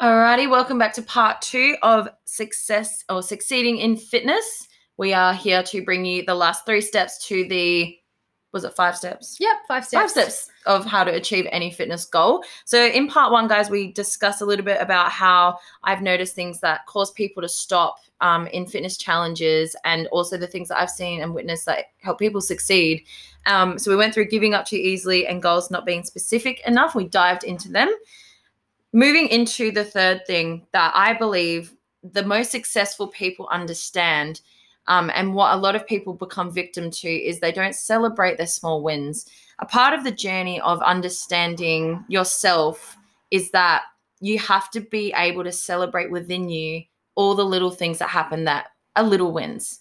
Alrighty, welcome back to part two of success or succeeding in fitness. We are here to bring you the last three steps to the was it five steps? Yep, five steps. Five steps of how to achieve any fitness goal. So in part one, guys, we discussed a little bit about how I've noticed things that cause people to stop um, in fitness challenges, and also the things that I've seen and witnessed that help people succeed. Um, so we went through giving up too easily and goals not being specific enough. We dived into them moving into the third thing that I believe the most successful people understand, um, and what a lot of people become victim to, is they don't celebrate their small wins. A part of the journey of understanding yourself is that you have to be able to celebrate within you all the little things that happen that are little wins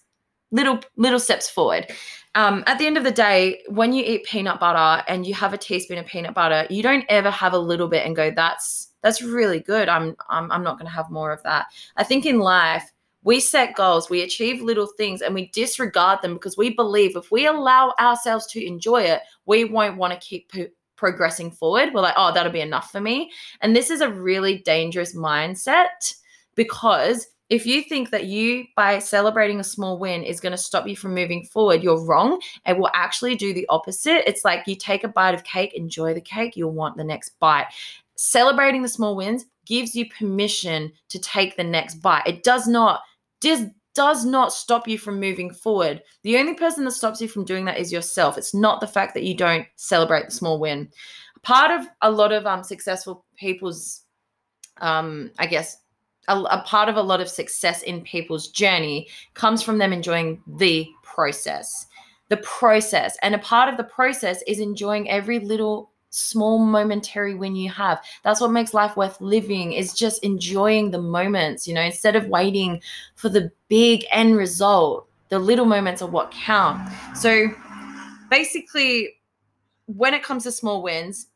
little little steps forward. Um, at the end of the day, when you eat peanut butter and you have a teaspoon of peanut butter, you don't ever have a little bit and go, "That's that's really good. I'm I'm, I'm not going to have more of that." I think in life we set goals, we achieve little things, and we disregard them because we believe if we allow ourselves to enjoy it, we won't want to keep po- progressing forward. We're like, "Oh, that'll be enough for me," and this is a really dangerous mindset because if you think that you by celebrating a small win is going to stop you from moving forward you're wrong it will actually do the opposite it's like you take a bite of cake enjoy the cake you'll want the next bite celebrating the small wins gives you permission to take the next bite it does not does does not stop you from moving forward the only person that stops you from doing that is yourself it's not the fact that you don't celebrate the small win part of a lot of um successful people's um i guess a, a, part of a lot of success in people's journey comes from them enjoying the process. The process. And a part of the process is enjoying every little small momentary win you have. That's what makes life worth living is just enjoying the moments, you know, instead of waiting for the big end result. The little moments are what count. So basically when it comes to small wins,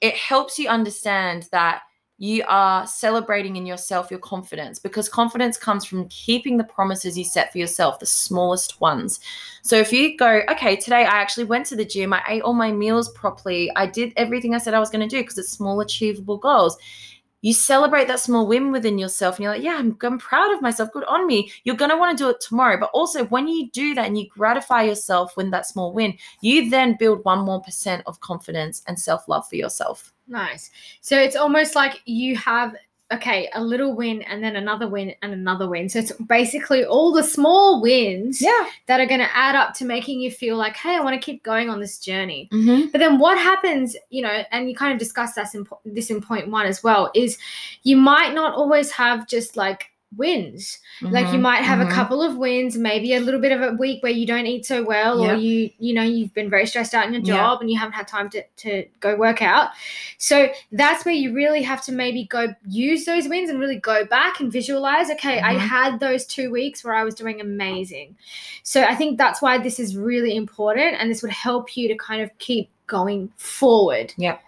it helps you understand that you are celebrating in yourself your confidence because confidence comes from keeping the promises you set for yourself, the smallest ones. So if you go, okay, today I actually went to the gym, I ate all my meals properly, I did everything I said I was going to do because it's small, achievable goals. You celebrate that small win within yourself, and you're like, yeah, I'm, I'm proud of myself. Good on me. You're going to want to do it tomorrow. But also, when you do that and you gratify yourself with that small win, you then build one more percent of confidence and self love for yourself. Nice. So it's almost like you have okay, a little win and then another win and another win. So it's basically all the small wins yeah. that are going to add up to making you feel like, hey, I want to keep going on this journey. Mm-hmm. But then what happens, you know, and you kind of discussed this in, this in point one as well, is you might not always have just like wins. Mm-hmm, like you mm-hmm, might have mm-hmm. a couple of wins, maybe a little bit of a week where you don't eat so well, yep. or you, you know, you've been very stressed out in your job yep. and you haven't had time to, to go work out. So that's where you really have to maybe go use those wins and really go back and visualize, okay, mm-hmm. I had those two weeks where I was doing amazing. So I think that's why this is really important and this would help you to kind of keep going forward. Yeah.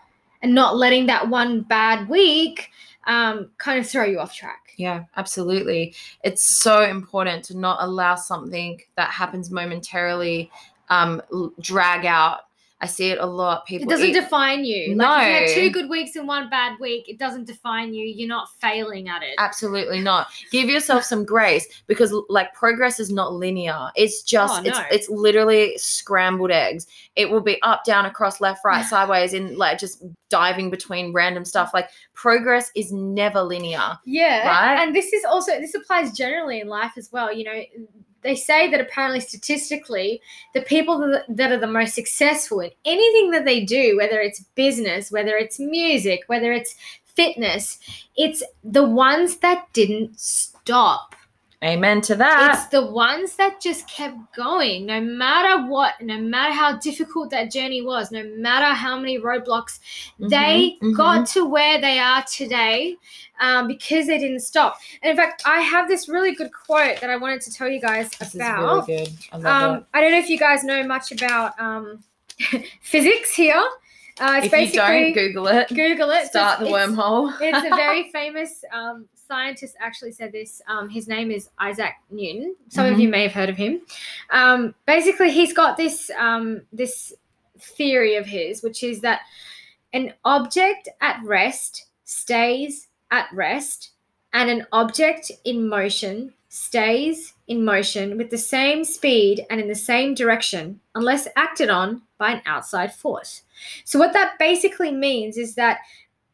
And not letting that one bad week um, kind of throw you off track. Yeah, absolutely. It's so important to not allow something that happens momentarily um, drag out I see it a lot. People. It doesn't eat- define you. No. Like if you had two good weeks and one bad week, it doesn't define you. You're not failing at it. Absolutely not. Give yourself some grace because like progress is not linear. It's just oh, no. it's it's literally scrambled eggs. It will be up, down, across, left, right, sideways, in like just diving between random stuff. Like progress is never linear. Yeah. Right. And this is also this applies generally in life as well. You know, they say that apparently statistically, the people that are the most successful in anything that they do, whether it's business, whether it's music, whether it's fitness, it's the ones that didn't stop. Amen to that. It's the ones that just kept going, no matter what, no matter how difficult that journey was, no matter how many roadblocks, mm-hmm, they mm-hmm. got to where they are today um, because they didn't stop. And in fact, I have this really good quote that I wanted to tell you guys this about. Is really good. I love um, I don't know if you guys know much about um, physics here. Uh, if you don't Google it, Google it. Start the wormhole. it's a very famous um, scientist. Actually, said this. Um, his name is Isaac Newton. Some mm-hmm. of you may have heard of him. Um, basically, he's got this um, this theory of his, which is that an object at rest stays at rest and an object in motion stays in motion with the same speed and in the same direction unless acted on by an outside force. So, what that basically means is that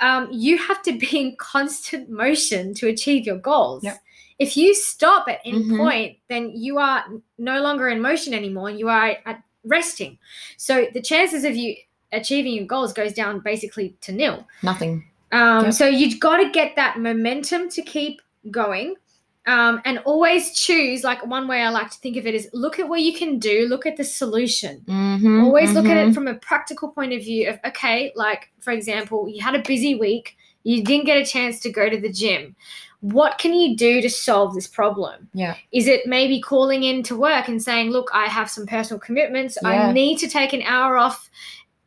um, you have to be in constant motion to achieve your goals. Yep. If you stop at any Mhm. point, then you are no longer in motion anymore. You are at resting. So the chances of you achieving your goals goes down basically to nil. Nothing. Um, Yep. So you've got to get that momentum to keep going. Um, and always choose like one way I like to think of it is look at what you can do, look at the solution. Mhm, Always look at it from a practical point of view of okay, like for example, you had a busy week, you didn't get a chance to go to the gym. What can you do to solve this problem? Yeah. Is it maybe calling in to work and saying, look, I have some personal commitments. Yeah. I need to take an hour off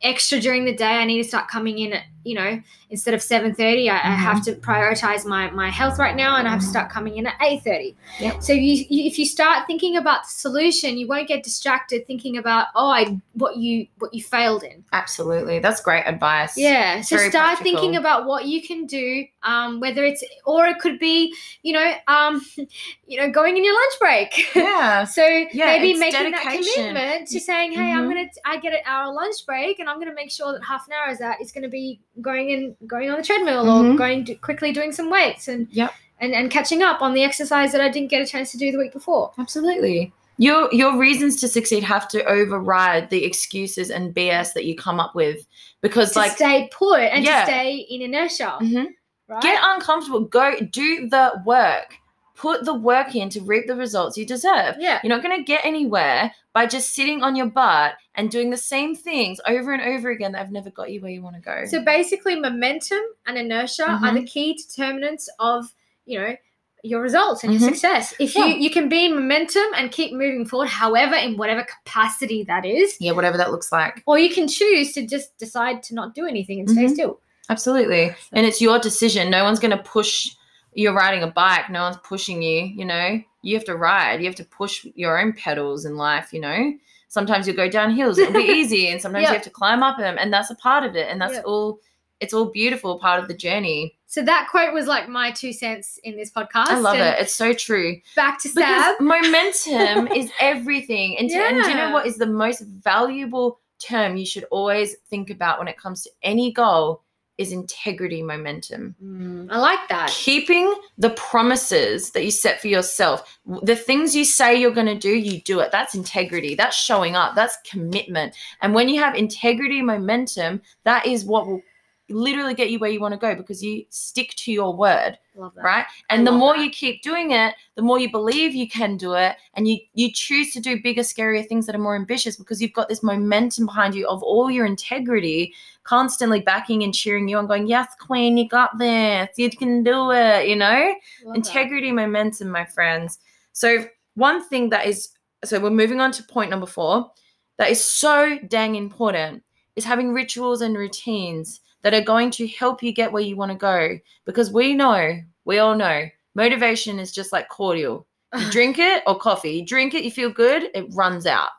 extra during the day. I need to start coming in at, you know, instead of 7.30, I, I have Mm-hmm. to prioritize my, my health right now and I have to start coming in at 8.30. Yep. So you, you, if you start thinking about the solution, you won't get distracted thinking about, oh, I, what you, what you failed in. Absolutely. That's great advice. Yeah. So Very start practical. thinking about what you can do, um, whether it's or it could be, you know, um, you know, going in your lunch break. Yeah. so Yeah, maybe making that commitment to saying, hey, I'm Mhm. gonna I get an hour lunch break and I'm gonna make sure that half an hour is that is gonna be going in going on the treadmill or Mhm. going to, quickly doing some weights and Yep. and and catching up on the exercise that I didn't get a chance to do the week before. Absolutely. Your your reasons to succeed have to override the excuses and BS that you come up with because To like stay put and Yeah. to stay in inertia. Mhm. Right? get uncomfortable, go do the work. Put the work in to reap the results you deserve. yeah. You're not going to get anywhere by just sitting on your butt and doing the same things over and over again that have never got you where you want to go. So basically, momentum and inertia are Mhm. the key determinants of you know your results and Mhm. your success. If Yeah. you you can be in momentum and keep moving forward, however, in whatever capacity that is, yeah, whatever that looks like. or you can choose to just decide to not do anything and stay Mhm. still. Absolutely. And it's your decision. No one's going to push. You're riding a bike. No one's pushing you. You know, you have to ride. You have to push your own pedals in life. You know, sometimes you'll go down hills. It'll be easy, and sometimes Yeah. you have to climb up them, and that's a part of it. And that's Yeah. all. It's all beautiful part of the journey. So that quote was like my two cents in this podcast. I love and it. It's so true. Back to Because Sab. momentum is everything. And, to- and do you know what is the most valuable term you should always think about when it comes to any goal is integrity momentum. Mm, I like that. Keeping the promises that you set for yourself, the things you say you're going to do, you do it. That's integrity. That's showing up. That's commitment. And when you have integrity momentum, that is what will literally get you where you want to go because you stick to your word Love that. right and the love more that. you keep doing it the more you believe you can do it and you you choose to do bigger scarier things that are more ambitious because you've got this momentum behind you of all your integrity constantly backing and cheering you and going yes queen you got this you can do it you know Love that. integrity momentum my friends so one thing that is so we're moving on to point number four that is so dang important is having rituals and routines that are going to help you get where you want to go because we know we all know motivation is just like cordial you drink it or coffee you drink it you feel good it runs out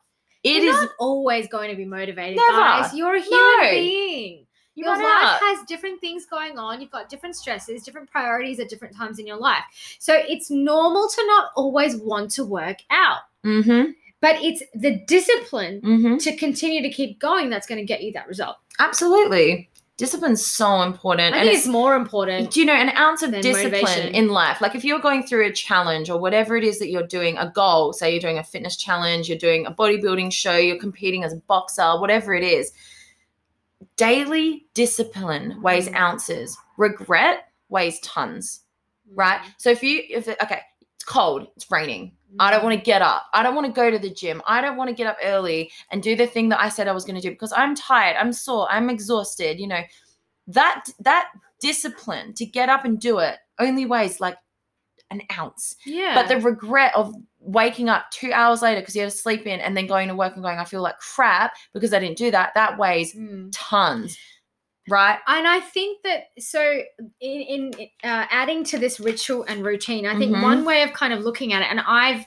It You're is always going to be motivated, Never. guys. You're a human No. being. you Your life out. has different things going on. You've got different stresses, different priorities at different times in your life. So it's normal to not always want to work out, mm-hmm but it's the discipline mm-hmm to continue to keep going that's going to get you that result. absolutely discipline's so important I and think it's more important. do you know an ounce of discipline motivation. in life like if you're going through a challenge or whatever it is that you're doing a goal say you're doing a fitness challenge you're doing a bodybuilding show you're competing as a boxer whatever it is daily discipline weighs Mm. ounces regret weighs tons right so if you if okay it's cold it's raining I don't want to get up. I don't want to go to the gym. I don't want to get up early and do the thing that I said I was going to do because I'm tired, I'm sore, I'm exhausted, you know. That that discipline to get up and do it only weighs like an ounce. Yeah. But the regret of waking up 2 hours later because you had to sleep in and then going to work and going I feel like crap because I didn't do that, that weighs Mm. tons. Right? and I think that so in, in uh, adding to this ritual and routine, I think Mhm. one way of kind of looking at it, and I've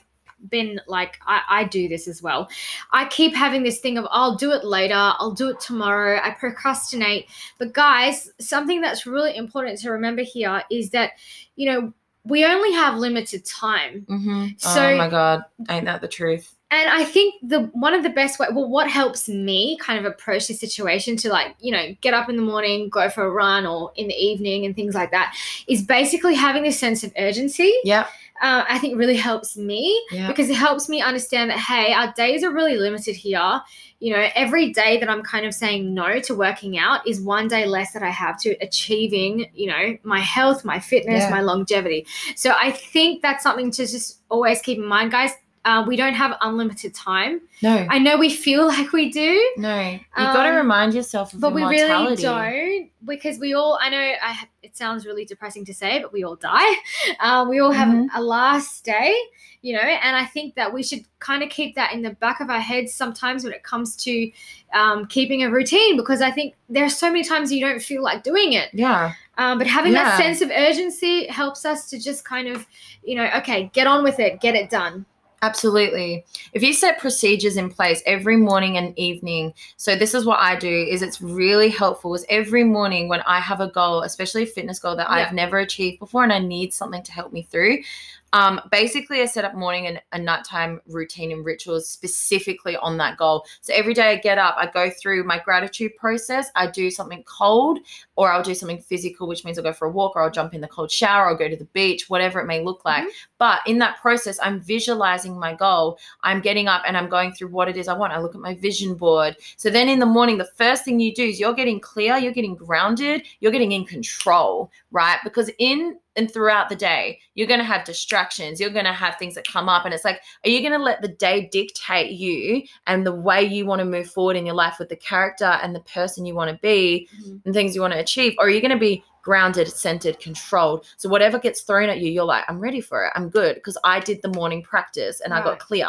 been like I, I do this as well. I keep having this thing of I'll do it later, I'll do it tomorrow. I procrastinate. But guys, something that's really important to remember here is that you know we only have limited time. Mm-hmm. So- oh my god, ain't that the truth? And I think the one of the best way, well, what helps me kind of approach the situation to like, you know, get up in the morning, go for a run, or in the evening and things like that, is basically having this sense of urgency. Yeah. Uh, I think really helps me Yeah. because it helps me understand that hey, our days are really limited here. You know, every day that I'm kind of saying no to working out is one day less that I have to achieving, you know, my health, my fitness, Yeah. my longevity. So I think that's something to just always keep in mind, guys. Uh, we don't have unlimited time. No. I know we feel like we do, no. you've got to Um, remind yourself of but we really don't because we all. I know I, it sounds really depressing to say, but we all die. Um, we all have Mhm. a last day, you know. And I think that we should kind of keep that in the back of our heads sometimes when it comes to um, keeping a routine, because I think there are so many times you don't feel like doing it. Yeah. Um, but having that sense of urgency helps us to just kind of, you know, okay, get on with it, get it done. Absolutely. If you set procedures in place every morning and evening, so this is what I do is it's really helpful is every morning when I have a goal, especially a fitness goal that Yeah. I've never achieved before and I need something to help me through. Um, basically I set up morning and a nighttime routine and rituals specifically on that goal. So every day I get up, I go through my gratitude process, I do something cold or I'll do something physical, which means I'll go for a walk or I'll jump in the cold shower, I'll go to the beach, whatever it may look like. But in that process, I'm visualizing my goal. I'm getting up and I'm going through what it is I want. I look at my vision board. So then in the morning, the first thing you do is you're getting clear, you're getting grounded, you're getting in control, right? Because in and throughout the day, you're going to have distractions. You're going to have things that come up. And it's like, are you going to let the day dictate you and the way you want to move forward in your life with the character and the person you want to be mm-hmm. and things you want to achieve? Or are you going to be grounded, centered, controlled? So whatever gets thrown at you, you're like, I'm ready for it. I'm good because I did the morning practice and I got clear.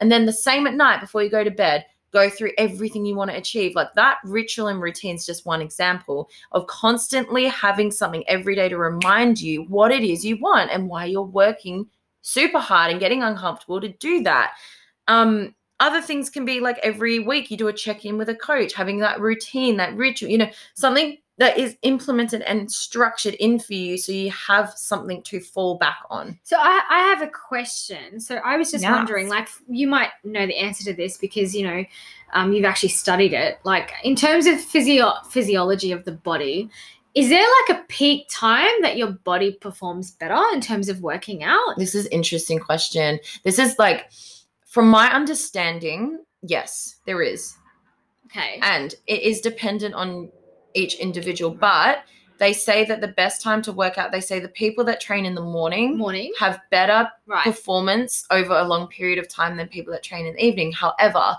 And then the same at night before you go to bed, go through everything you want to achieve. Like that ritual and routine is just one example of constantly having something every day to remind you what it is you want and why you're working super hard and getting uncomfortable to do that. Um, other things can be like every week you do a check in with a coach, having that routine, that ritual, you know, something that is implemented and structured in for you so you have something to fall back on. So I, I have a question. So I was just Yes. wondering, like, you might know the answer to this because you know um, you've actually studied it. Like, in terms of physio- physiology of the body, is there like a peak time that your body performs better in terms of working out? This is interesting question. This is like from my understanding, yes, there is. Okay. and it is dependent on each individual but they say that the best time to work out they say the people that train in the morning Morning. have better Right. performance over a long period of time than people that train in the evening however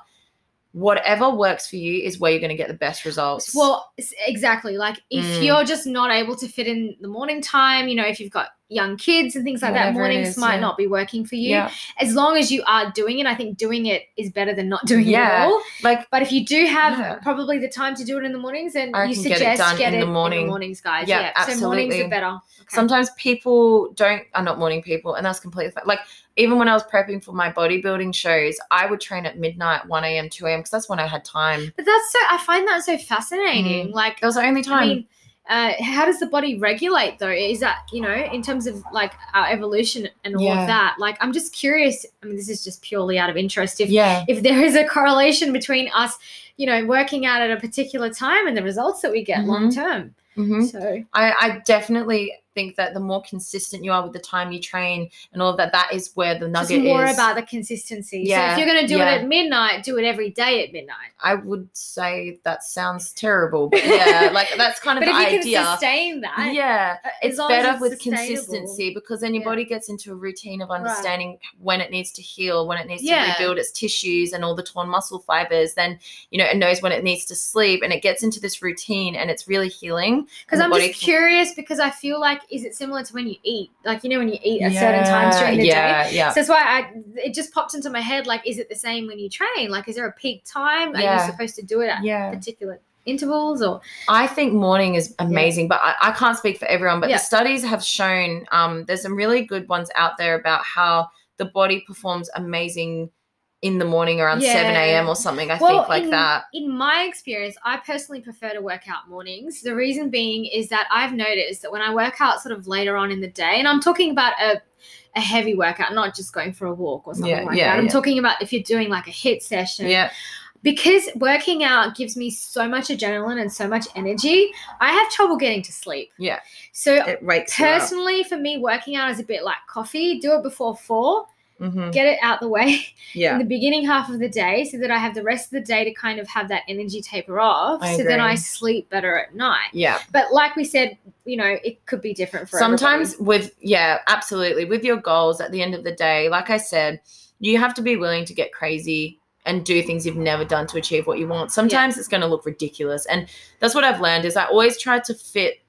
whatever works for you is where you're going to get the best results Well, exactly. Like if Mm. you're just not able to fit in the morning time, you know, if you've got young kids and things like that, Whatever it mornings is, might yeah. not be working for you. yeah As long as you are doing it, I think doing it is better than not doing it Yeah. at all. like But if you do have Yeah. probably the time to do it in the mornings, then I you can get it suggest done get in it the morning. mornings, guys. Yeah, So mornings are better. Okay. sometimes people don't are not morning people and that's completely fine. like even when i was prepping for my bodybuilding shows i would train at midnight 1 a.m 2 a.m because that's when i had time but that's so I find that so fascinating. Mm. Like it was the only time I mean, uh, how does the body regulate though? Is that you know in terms of like our evolution and all Yeah. of that? Like I'm just curious. I mean, this is just purely out of interest. If yeah if there is a correlation between us, you know, working out at a particular time and the results that we get Mhm. long term. hmm So I, I definitely think that the more consistent you are with the time you train and all of that, that is where the nugget just more is. about the consistency. so Yeah, if you're going to do yeah. it at midnight, do it every day at midnight. I would say that sounds terrible, but yeah, like that's kind of But the if you idea. can sustain that, yeah, uh, it's better it's with consistency because then your Yeah. body gets into a routine of understanding when it needs to heal, when it needs Yeah. to rebuild its tissues and all the torn muscle fibers. Then you know it knows when it needs to sleep, and it gets into this routine, and it's really healing. Because I'm just can- curious because I feel like is it similar to when you eat? Like you know when you eat at certain times during the day. yeah, yeah. So that's why I it just popped into my head like is it the same when you train? Like is there a peak time? Are you supposed to do it at yeah. particular intervals or I think morning is amazing, but I, I can't speak for everyone. But Yeah. the studies have shown um, there's some really good ones out there about how the body performs amazing in the morning around Yeah. 7 a.m. or something. I Well, think like in, that. In my experience, I personally prefer to work out mornings. The reason being is that I've noticed that when I work out sort of later on in the day, and I'm talking about a, a heavy workout, not just going for a walk or something Yeah, like yeah, that. I'm talking about if you're doing like a HIIT session. Yeah. Because working out gives me so much adrenaline and so much energy, I have trouble getting to sleep. Yeah. So It personally, for me, working out is a bit like coffee. Do it before four, Mhm. get it out the way Yeah. in the beginning half of the day so that I have the rest of the day to kind of have that energy taper off. I so then I sleep better at night. Yeah. But like we said, you know, it could be different for sometimes everybody. with yeah absolutely with your goals at the end of the day like i said you have to be willing to get crazy and do things you've never done to achieve what you want sometimes it's going to look ridiculous and that's what i've learned is i always try to fit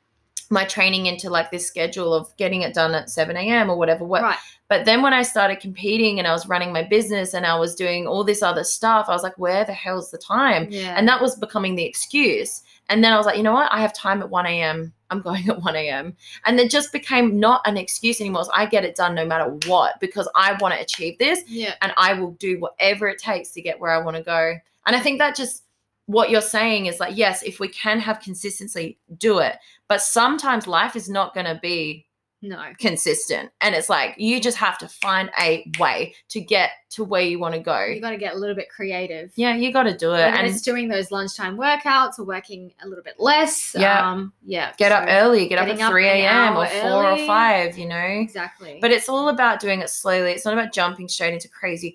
my training into like this schedule of getting it done at 7 a.m or whatever what Right. but then when i started competing and i was running my business and i was doing all this other stuff i was like where the hell's the time Yeah. and that was becoming the excuse. And then I was like, you know what? I have time at 1 a.m. I'm going at 1 a.m. And it just became not an excuse anymore. So I get it done no matter what because I want to achieve this yeah. and I will do whatever it takes to get where I want to go. And I think that just what you're saying is like, yes, if we can have consistency, do it. But sometimes life is not going to be No. consistent. And it's like, you just have to find a way to get to where you want to go. You got to get a little bit creative. Yeah, you got to do it. Whether And it's doing those lunchtime workouts or working a little bit less. Yeah. Um, yeah. get up early, get up at 3 a.m. or hour 4 or 5, you know? Exactly. But it's all about doing it slowly. It's not about jumping straight into crazy,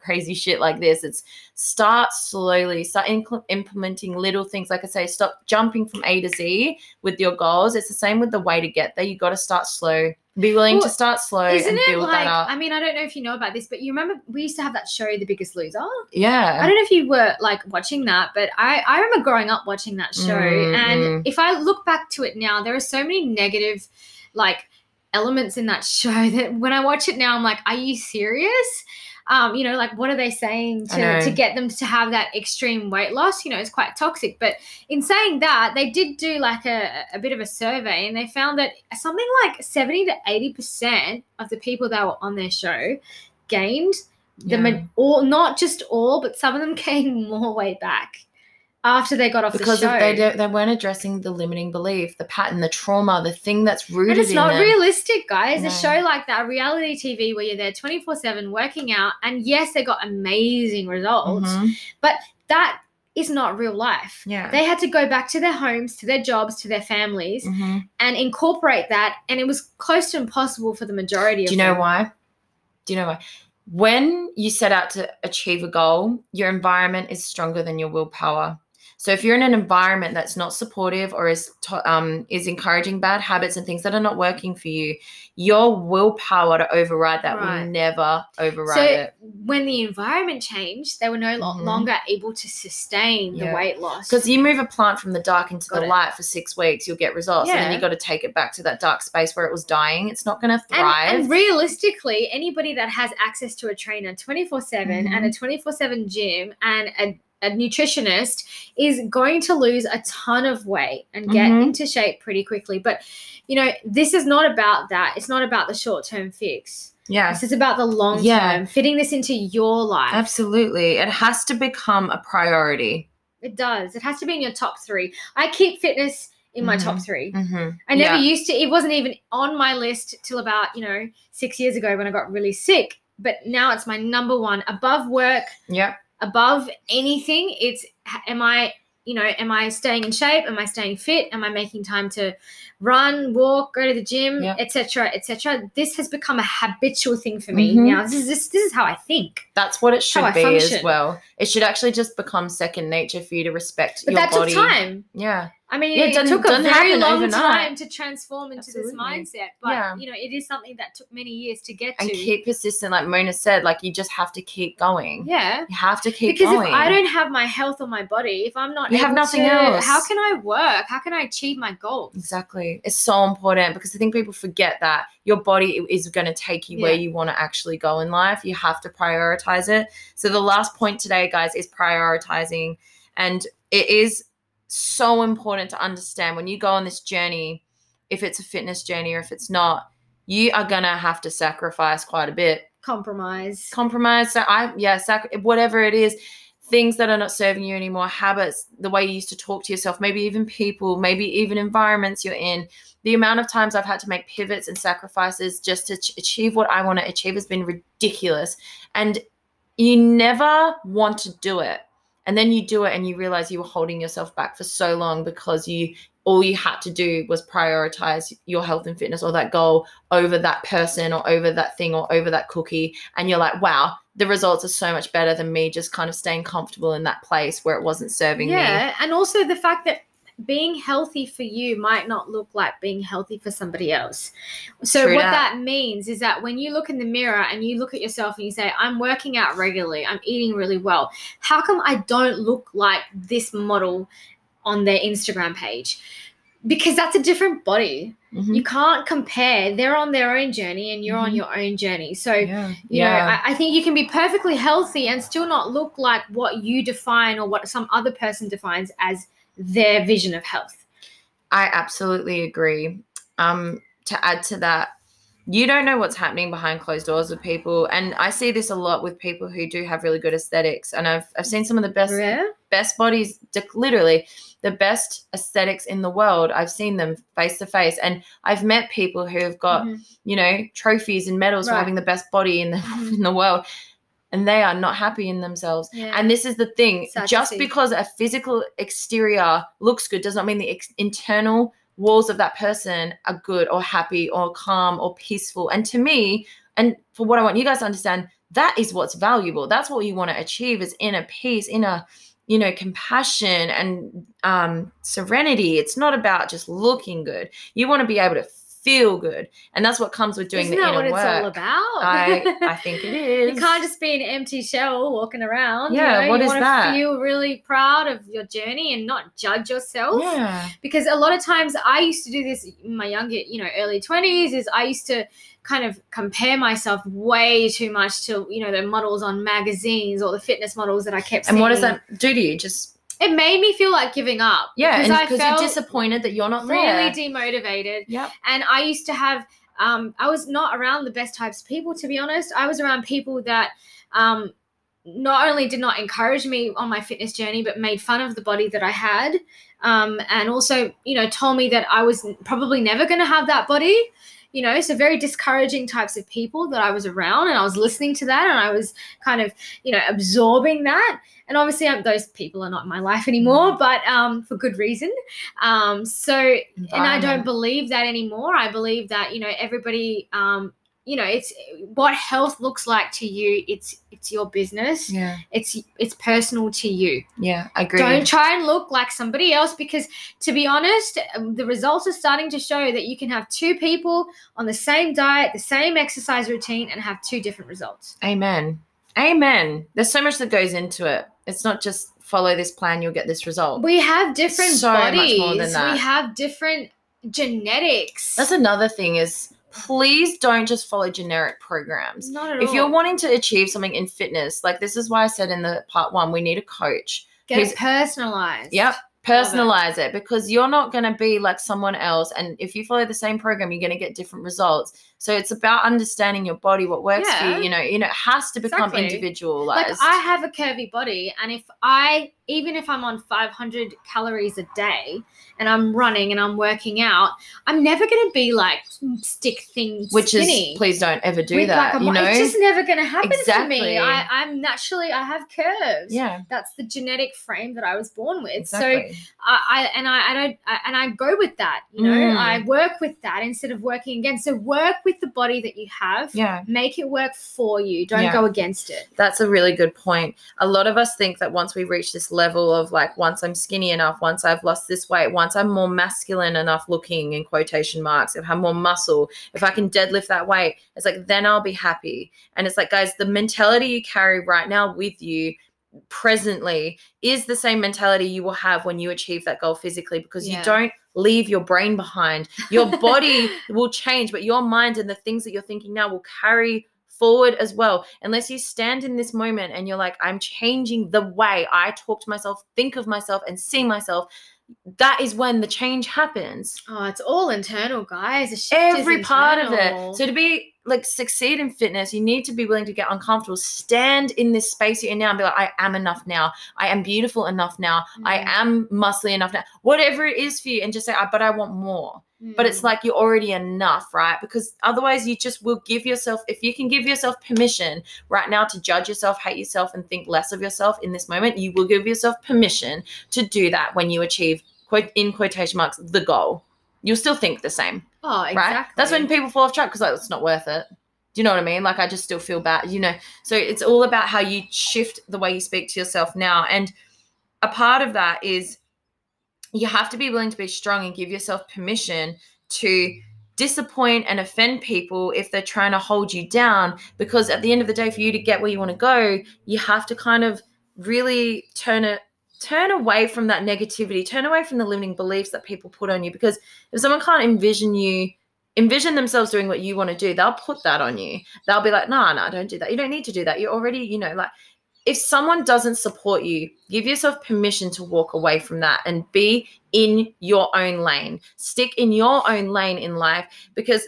crazy shit like this. It's start slowly, start inc- implementing little things. Like I say, stop jumping from A to Z with your goals. It's the same with the way to get there. You got to start slow. Be willing to start slow Isn't and it build like, that up. I mean, I don't know if you know about this, but you remember we used to have that show, The Biggest Loser? Yeah. I don't know if you were like watching that, but I, I remember growing up watching that show. Mm, and mm. if I look back to it now, there are so many negative like elements in that show that when I watch it now, I'm like, are you serious? Um, you know, like what are they saying to, to get them to have that extreme weight loss? You know, it's quite toxic. But in saying that, they did do like a, a bit of a survey and they found that something like 70 to 80% of the people that were on their show gained the Yeah. ma- all not just all, but some of them gained more weight back after they got off because the show. of they, don't- they weren't addressing the limiting belief, the pattern, the trauma, the thing that's rooted and it's not them. realistic, guys. No. A show like that, reality TV, where you're there 24 7 working out, and yes, they got amazing results, Mhm. that is not real life. Yeah. They had to go back to their homes, to their jobs, to their families, Mhm. and incorporate that. And it was close to impossible for the majority of Do you know them. why? Do you know why? When you set out to achieve a goal, your environment is stronger than your willpower. So if you're in an environment that's not supportive or is to, um, is encouraging bad habits and things that are not working for you, your willpower to override that Right. will never override So it. when the environment changed, they were no Mhm. longer able to sustain Yeah. the weight loss. Because you move a plant from the dark into Got the it. light for six weeks, you'll get results, yeah. and then you got to take it back to that dark space where it was dying. It's not going to thrive. and realistically, anybody that has access to a trainer 24 7 and Mm-hmm. a 24 7 gym and a, a nutritionist is going to lose a ton of weight and get Mhm. into shape pretty quickly. But, you know, this is not about that. It's not about the short term fix. yeah. This is about the long term, Yeah. fitting this into your life. Absolutely. It has to become a priority. It does. It has to be in your top three. I keep fitness in my top Mhm. three. Mm-hmm. I never Yeah. used to. It wasn't even on my list till about you know six years ago when I got really sick. But now it's my number one above work, Yep. Above anything. It's am I you know am I staying in shape? Am I staying fit? Am I making time to run, walk, go to the gym, Yeah. etc., etc. This has become a habitual thing for me Mhm. now. This is this, this is how I think. That's what it should be as well. It should actually just become second nature for you to respect But your that body. took time. Yeah. I mean, Yeah, it it, took a very long overnight. time to transform into Absolutely. this mindset. But Yeah. you know, it is something that took many years to get And to. And keep persistent, like Mona said, like you just have to keep going. yeah. You have to keep Because going. if I don't have my health or my body, if I'm not You have nothing to- else. How can I work? How can I achieve my goals? Exactly. It's so important because I think people forget that your body is going to take you where you want to actually go in life. You have to prioritize it. So the last point today, guys, is prioritizing. And it is so important to understand when you go on this journey, if it's a fitness journey or if it's not, you are going to have to sacrifice quite a bit. compromise. compromise. So I yeah, sac- whatever it is, things that are not serving you anymore, habits, the way you used to talk to yourself, maybe even people, maybe even environments you're in. The amount of times I've had to make pivots and sacrifices just to ch- achieve what I want to achieve has been ridiculous. And you never want to do it. And then you do it and you realize you were holding yourself back for so long because you all you had to do was prioritize your health and fitness or that goal over that person or over that thing or over that cookie. And you're like wow the results are so much better than me just kind of staying comfortable in that place where it wasn't serving me. Yeah, and also the fact that being healthy for you might not look like being healthy for somebody else. So True what that. that means is that when you look in the mirror and you look at yourself and you say, "I'm working out regularly, I'm eating really well. How come I don't look like this model on their Instagram page?" Because that's a different body. Mhm. You can't compare. They're on their own journey and you're on Mhm. your own journey. So yeah you know, I, I think you can be perfectly healthy and still not look like what you define or what some other person defines as their vision of health. I absolutely agree. Um, to add to that, you don't know what's happening behind closed doors with people, and I see this a lot with people who do have really good aesthetics. And I've I've seen some of the best Yeah? best bodies, literally the best aesthetics in the world. I've seen them face to face, and I've met people who have got Mhm. you know trophies and medals for having the best body in the Mhm. in the world, and they are not happy in themselves. Yeah. And this is the thing just because a physical exterior looks good does not mean the ex- internal walls of that person are good or happy or calm or peaceful. And to me, and for what I want you guys to understand, that is what's valuable. That's what you want to achieve is inner peace, inner, you know, compassion and um, serenity. It's not about just looking good. You want to be able to feel good. And that's what comes with doing Isn't the that inner what it's work. all about? I, I think it is. you can't just be an empty shell walking around. Yeah, you know? what you is that? Feel really proud of your journey and not judge yourself. Yeah. because a lot of times I used to do this in my younger, you know, early 20s is I used to kind of compare myself way too much to, you know, the models on magazines or the fitness models that I kept And what does that do to you? Just It made me feel like giving up. yeah, and I because felt you're disappointed that you're not really there. demotivated. yep. And I used to have, um, I was not around the best types of people, to be honest. I was around people that um, not only did not encourage me on my fitness journey, but made fun of the body that I had. Um, and also, you know, told me that I was probably never going to have that body. You know, so very discouraging types of people that I was around, and I was listening to that, and I was kind of, you know, absorbing that. And obviously, um, those people are not in my life anymore, but um, for good reason. Um, so and I don't believe that anymore. I believe that you know everybody, um, you know, it's what health looks like to you. It's it's your business. Yeah. It's it's personal to you. Yeah. I agree. Don't try and look like somebody else because, to be honest, um, the results are starting to show that you can have two people on the same diet, the same exercise routine, and have two different results. Amen. Amen. There's so much that goes into it. It's not just follow this plan, you'll get this result. We have different So much bodies. more than that. We have different genetics. That's another thing is please don't just follow generic programs. not at If all. you're wanting to achieve something in fitness, like this is why I said in the part one, we need a coach. Get who's- it personalized. Yep. Personalize it because you're not going to be like someone else. And if you follow the same program, you're going to get different results. So it's about understanding your body, what works for you. You know, you know, it has to become Exactly. individualized. Like I have a curvy body, and if I even if I'm on 500 calories a day and I'm running and I'm working out, I'm never going to be like stick thin which skinny. is please don't ever do With, that. like, a you know, it's just never going to happen to me. I, I'm naturally I have curves. yeah, That's the genetic frame that I was born with. So. I, I and I, I don't I, and I go with that. You know, Mm. I work with that instead of working against. So work with the body that you have. yeah, Make it work for you. Don't Yeah. go against it. that's a really good point. A lot of us think that once we reach this level of like, once I'm skinny enough, once I've lost this weight, once I'm more masculine enough looking in quotation marks, if I have more muscle, if I can deadlift that weight, it's like then I'll be happy. And it's like, guys, the mentality you carry right now with you presently is the same mentality you will have when you achieve that goal physically because Yeah. you don't leave your brain behind. Your body will change, but your mind and the things that you're thinking now will carry forward as well. Unless you stand in this moment and you're like, I'm changing the way I talk to myself, think of myself, and see myself, that is when the change happens. Oh, it's all internal, guys. The shift is Every part of it. So to be like succeed in fitness, you need to be willing to get uncomfortable. Stand in this space you're in now and be like, I am enough now. I am beautiful enough now. I Mm. am muscly enough now. Whatever it is for you, and just say, "I- but I want more. But it's Mm. like you're already enough, right? Because otherwise, you just will give yourself, if you can give yourself permission right now to judge yourself, hate yourself, and think less of yourself in this moment, you will give yourself permission to do that when you achieve, quote, in quotation marks, the goal. You'll still think the same oh, exactly. right? That's when people fall off track because like it's not worth it. Do you know what I mean? Like I just still feel bad, you know. So it's all about how you shift the way you speak to yourself now, and a part of that is you have to be willing to be strong and give yourself permission to disappoint and offend people if they're trying to hold you down because at the end of the day for you to get where you want to go you have to kind of really turn it turn away from that negativity turn away from the limiting beliefs that people put on you because if someone can't envision you envision themselves doing what you want to do they'll put that on you. They'll be like nah nah don't do that. You don't need to do that. You're already you know like if someone doesn't support you give yourself permission to walk away from that and be in your own lane. Stick in your own lane in life because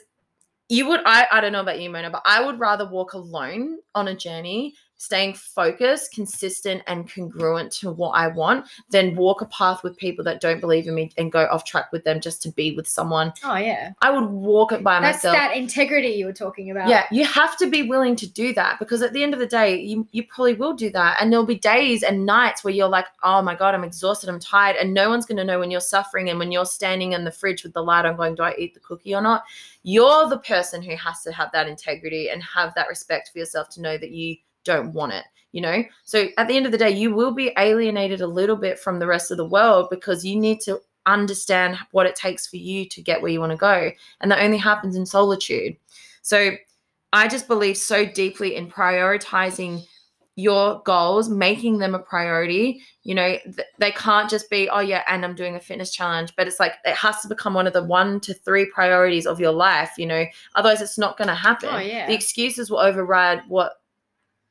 you would I, I don't know about you mona but i would rather walk alone on a journey staying focused consistent and congruent to what i want than walk a path with people that don't believe in me and go off track with them just to be with someone Oh yeah. i would walk it by That's myself That's that integrity you were talking about. yeah, you have to be willing to do that because at the end of the day, you, you probably will do that. And there'll be days and nights where you're like, oh my God, I'm exhausted, I'm tired. And no one's going to know when you're suffering and when you're standing in the fridge with the light on going, do I eat the cookie or not? You're the person who has to have that integrity and have that respect for yourself to know that you don't want it. You know, so at the end of the day, you will be alienated a little bit from the rest of the world because you need to understand what it takes for you to get where you want to go. And that only happens in solitude. So I just believe so deeply in prioritizing your goals, making them a priority. You know, th- they can't just be, oh, yeah, and I'm doing a fitness challenge, but it's like it has to become one of the one to three priorities of your life, you know, otherwise it's not going to happen. Oh, yeah. The excuses will override what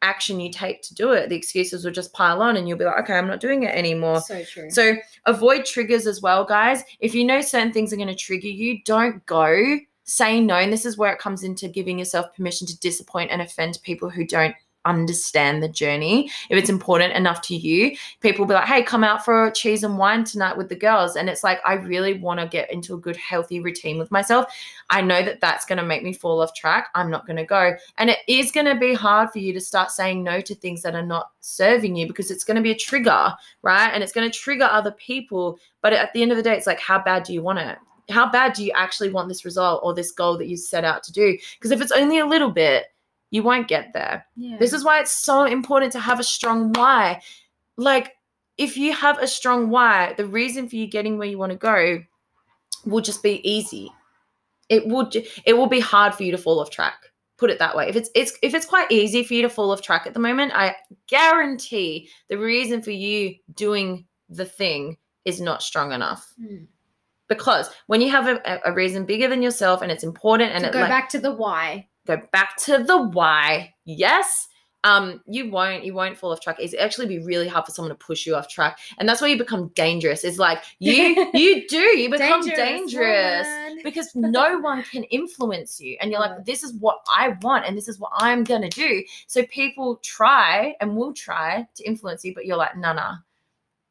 action you take to do it. The excuses will just pile on and you'll be like, okay, I'm not doing it anymore. So true. So avoid triggers as well, guys. If you know certain things are going to trigger you, don't go. Say no. And this is where it comes into giving yourself permission to disappoint and offend people who don't understand the journey. If it's important enough to you, people will be like, hey, come out for cheese and wine tonight with the girls. And it's like, I really want to get into a good, healthy routine with myself. I know that that's going to make me fall off track. I'm not going to go. And it is going to be hard for you to start saying no to things that are not serving you because it's going to be a trigger, right? And it's going to trigger other people. But at the end of the day, it's like, how bad do you want it? How bad do you actually want this result or this goal that you set out to do? Because if it's only a little bit, you won't get there. yeah. This is why it's so important to have a strong why. Like, if you have a strong why, the reason for you getting where you want to go will just be easy. It would it will be hard for you to fall off track. Put it that way. If it's it's if it's quite easy for you to fall off track at the moment, I guarantee the reason for you doing the thing is not strong enough. Mm. Because when you have a, a reason bigger than yourself and it's important and to it go like, back to the why. Go back to the why. Yes. Um, you won't you won't fall off track. It's actually be really hard for someone to push you off track. And that's where you become dangerous. It's like you you do, you become dangerous, woman. because no one can influence you. And you're like, this is what I want and this is what I'm gonna do. So people try and will try to influence you, but you're like, nah, nah,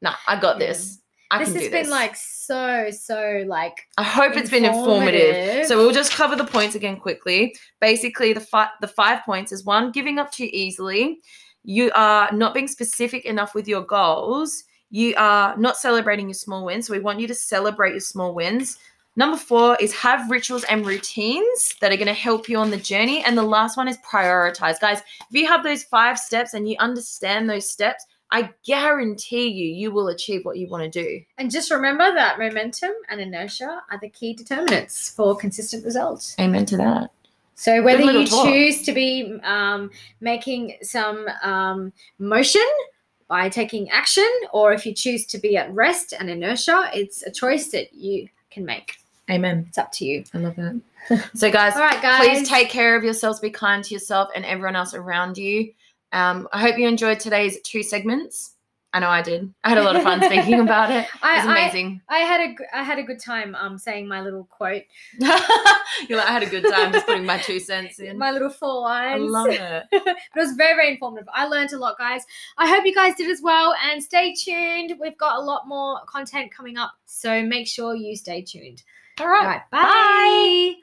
nah, I got Yeah. this. I this can has do been this. like so so like I hope it's been informative. informative. So we'll just cover the points again quickly. Basically, the fi- the five points is one, giving up too easily. You are not being specific enough with your goals. You are not celebrating your small wins. So we want you to celebrate your small wins. Number four is have rituals and routines that are going to help you on the journey. And the last one is prioritize. Guys, if you have those five steps and you understand those steps, I guarantee you, you will achieve what you want to do. and just remember that momentum and inertia are the key determinants for consistent results. Amen to that. So whether you talk. choose to be um, making some um, motion by taking action, or if you choose to be at rest and inertia, it's a choice that you can make. Amen. It's up to you. I love that. So, guys, All right, guys. please take care of yourselves. Be kind to yourself and everyone else around you. Um, I hope you enjoyed today's two segments. I know I did. I had a lot of fun speaking about it. It I- was I- amazing. I had a I had a good time um saying my little quote, You're like, I had a good time just putting my two cents in. my little four lines. I love it. it was very very informative. I learned a lot, guys. I hope you guys did as well. And stay tuned. We've got a lot more content coming up, so make sure you stay tuned. All All right. right, bye.